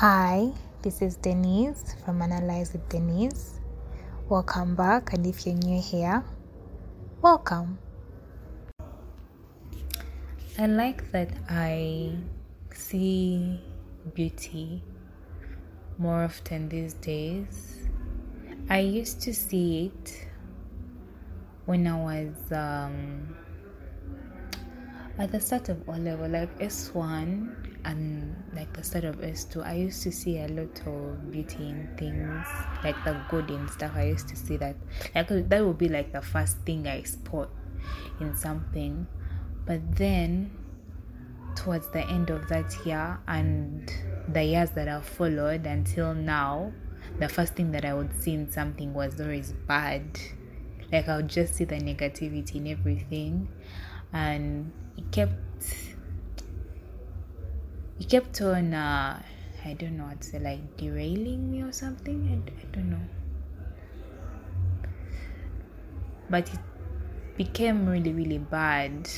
Hi, this is Denise from Analyze with Denise. Welcome back, and if you're new here, welcome. I like that I see beauty more often these days. I used to see it when I was um, at the start of O level, like S1 and like the start of S2, I used to see a lot of beauty in things, like the good in stuff. I used to see that, like that would be like the first thing I spot in something. But then, towards the end of that year and the years that have followed until now, the first thing that I would see in something was always bad. Like I would just see the negativity in everything, and it kept he kept on uh, i don't know what to say like derailing me or something. I, I don't know. But it became really really bad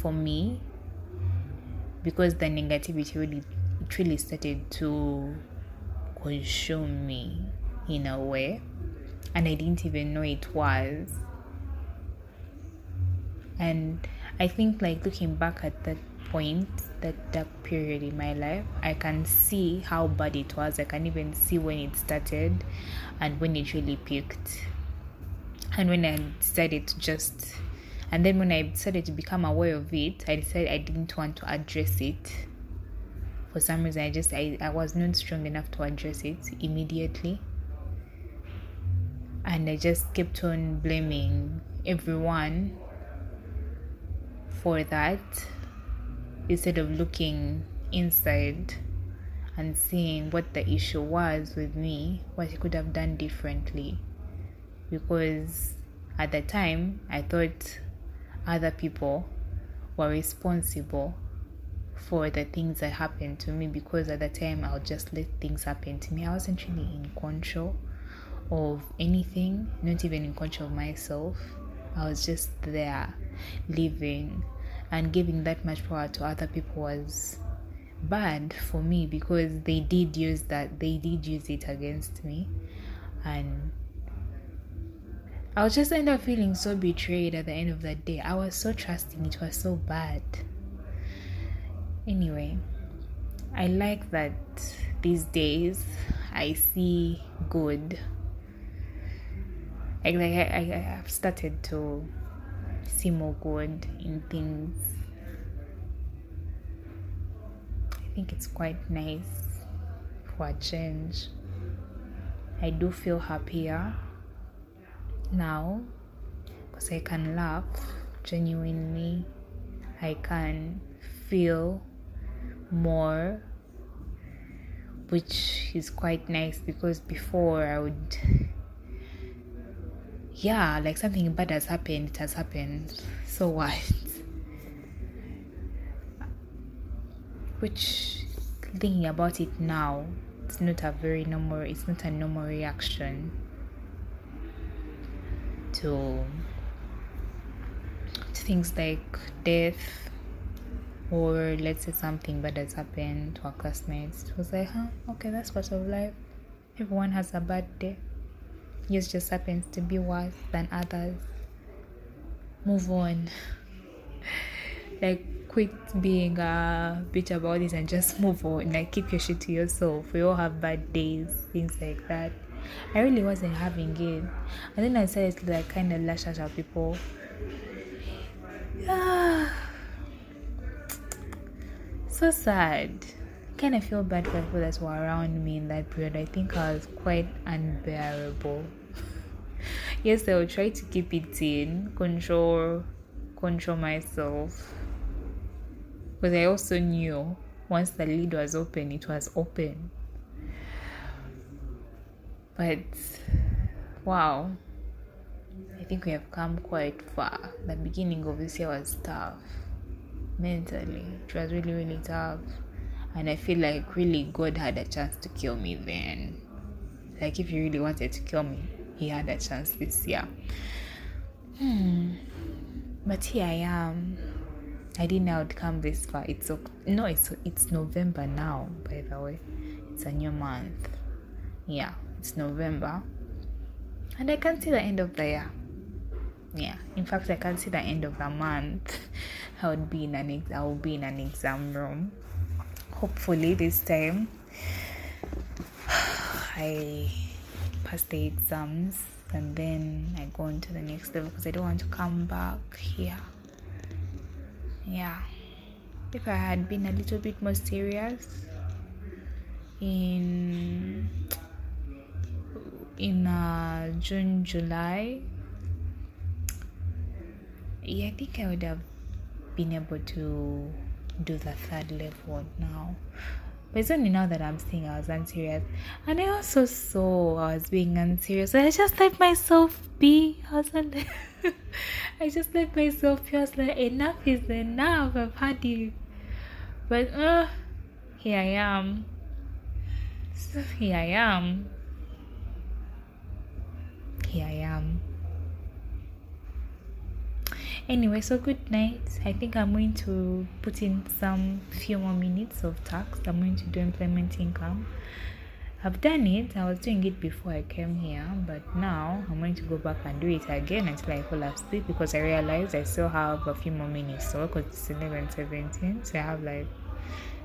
for me because the negativity really it really started to consume me in a way. And i didn't even know it was. And i think like looking back at that point, that dark period in my life, I can see how bad it was. I can even see when it started and when it really peaked. And when I decided to just, and then when I decided to become aware of it, I decided I didn't want to address it. For some reason, I just, I, I was not strong enough to address it immediately. And I just kept on blaming everyone for that instead of looking inside and seeing what the issue was with me, what I could have done differently. Because at the time, I thought other people were responsible for the things that happened to me because at the time I'll just let things happen to me. I wasn't really in control of anything, not even in control of myself. I was just there living and giving that much power to other people was bad for me because they did use that they did use it against me and I was just end up feeling so betrayed at the end of that day. I was so trusting, it was so bad. Anyway, I like that these days I see good. Like, like I, I have started to see more good in things. I think it's quite nice for a change. I do feel happier now because I can laugh genuinely. I can feel more, which is quite nice because before I would yeah, like something bad has happened, it has happened. So what? Which, thinking about it now, it's not a very normal, it's not a normal reaction to, to things like death or let's say something bad has happened to our classmates. It was like, huh, okay, that's part of life. Everyone has a bad day. Yours just happens to be worse than others. Move on. like, quit being a bitch about this and just move on. Like, keep your shit to yourself. We all have bad days, things like that. I really wasn't having it. And then I started to like kind of lash out at people. So sad kind of feel bad for people that were around me in that period. I think I was quite unbearable. Yes, I will try to keep it in, control, control myself. But I also knew once the lid was open, it was open. But wow, I think we have come quite far. The beginning of this year was tough mentally, it was really, really tough and I feel like really God had a chance to kill me then. Like if he really wanted to kill me, he had a chance this year. Hmm. But here I am. I didn't know I'd come this far. It's no, it's it's November now. By the way, it's a new month. Yeah, it's November, and I can see the end of the year. Yeah, in fact, I can see the end of the month. I would be in an I will be in an exam room. Hopefully, this time I pass the exams and then I go on to the next level because I don't want to come back here. Yeah. If I had been a little bit more serious in in uh, June, July, yeah, I think I would have been able to do the third level now. But it's only now that I'm saying I was unserious. And I also saw I was being unserious. I just let myself be. I was like, I just let myself be. I was like, enough is enough. I've had it. But uh, here I am. So here I am. Here I am. Anyway, so good night. I think I'm going to put in some few more minutes of tax. I'm going to do employment income. I've done it. I was doing it before I came here, but now I'm going to go back and do it again until I fall asleep because I realized I still have a few more minutes so because it's 11 17. So I have like,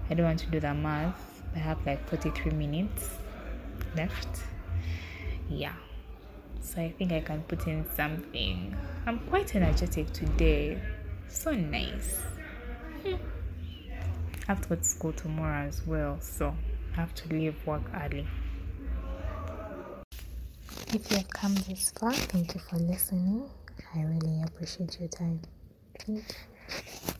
I don't want to do the math. I have like 43 minutes left. Yeah so I think I can put in something. I'm quite energetic today. So nice. Hmm. I have to go to school tomorrow as well, so I have to leave work early. If you have come this far, thank you for listening. I really appreciate your time. Thank you.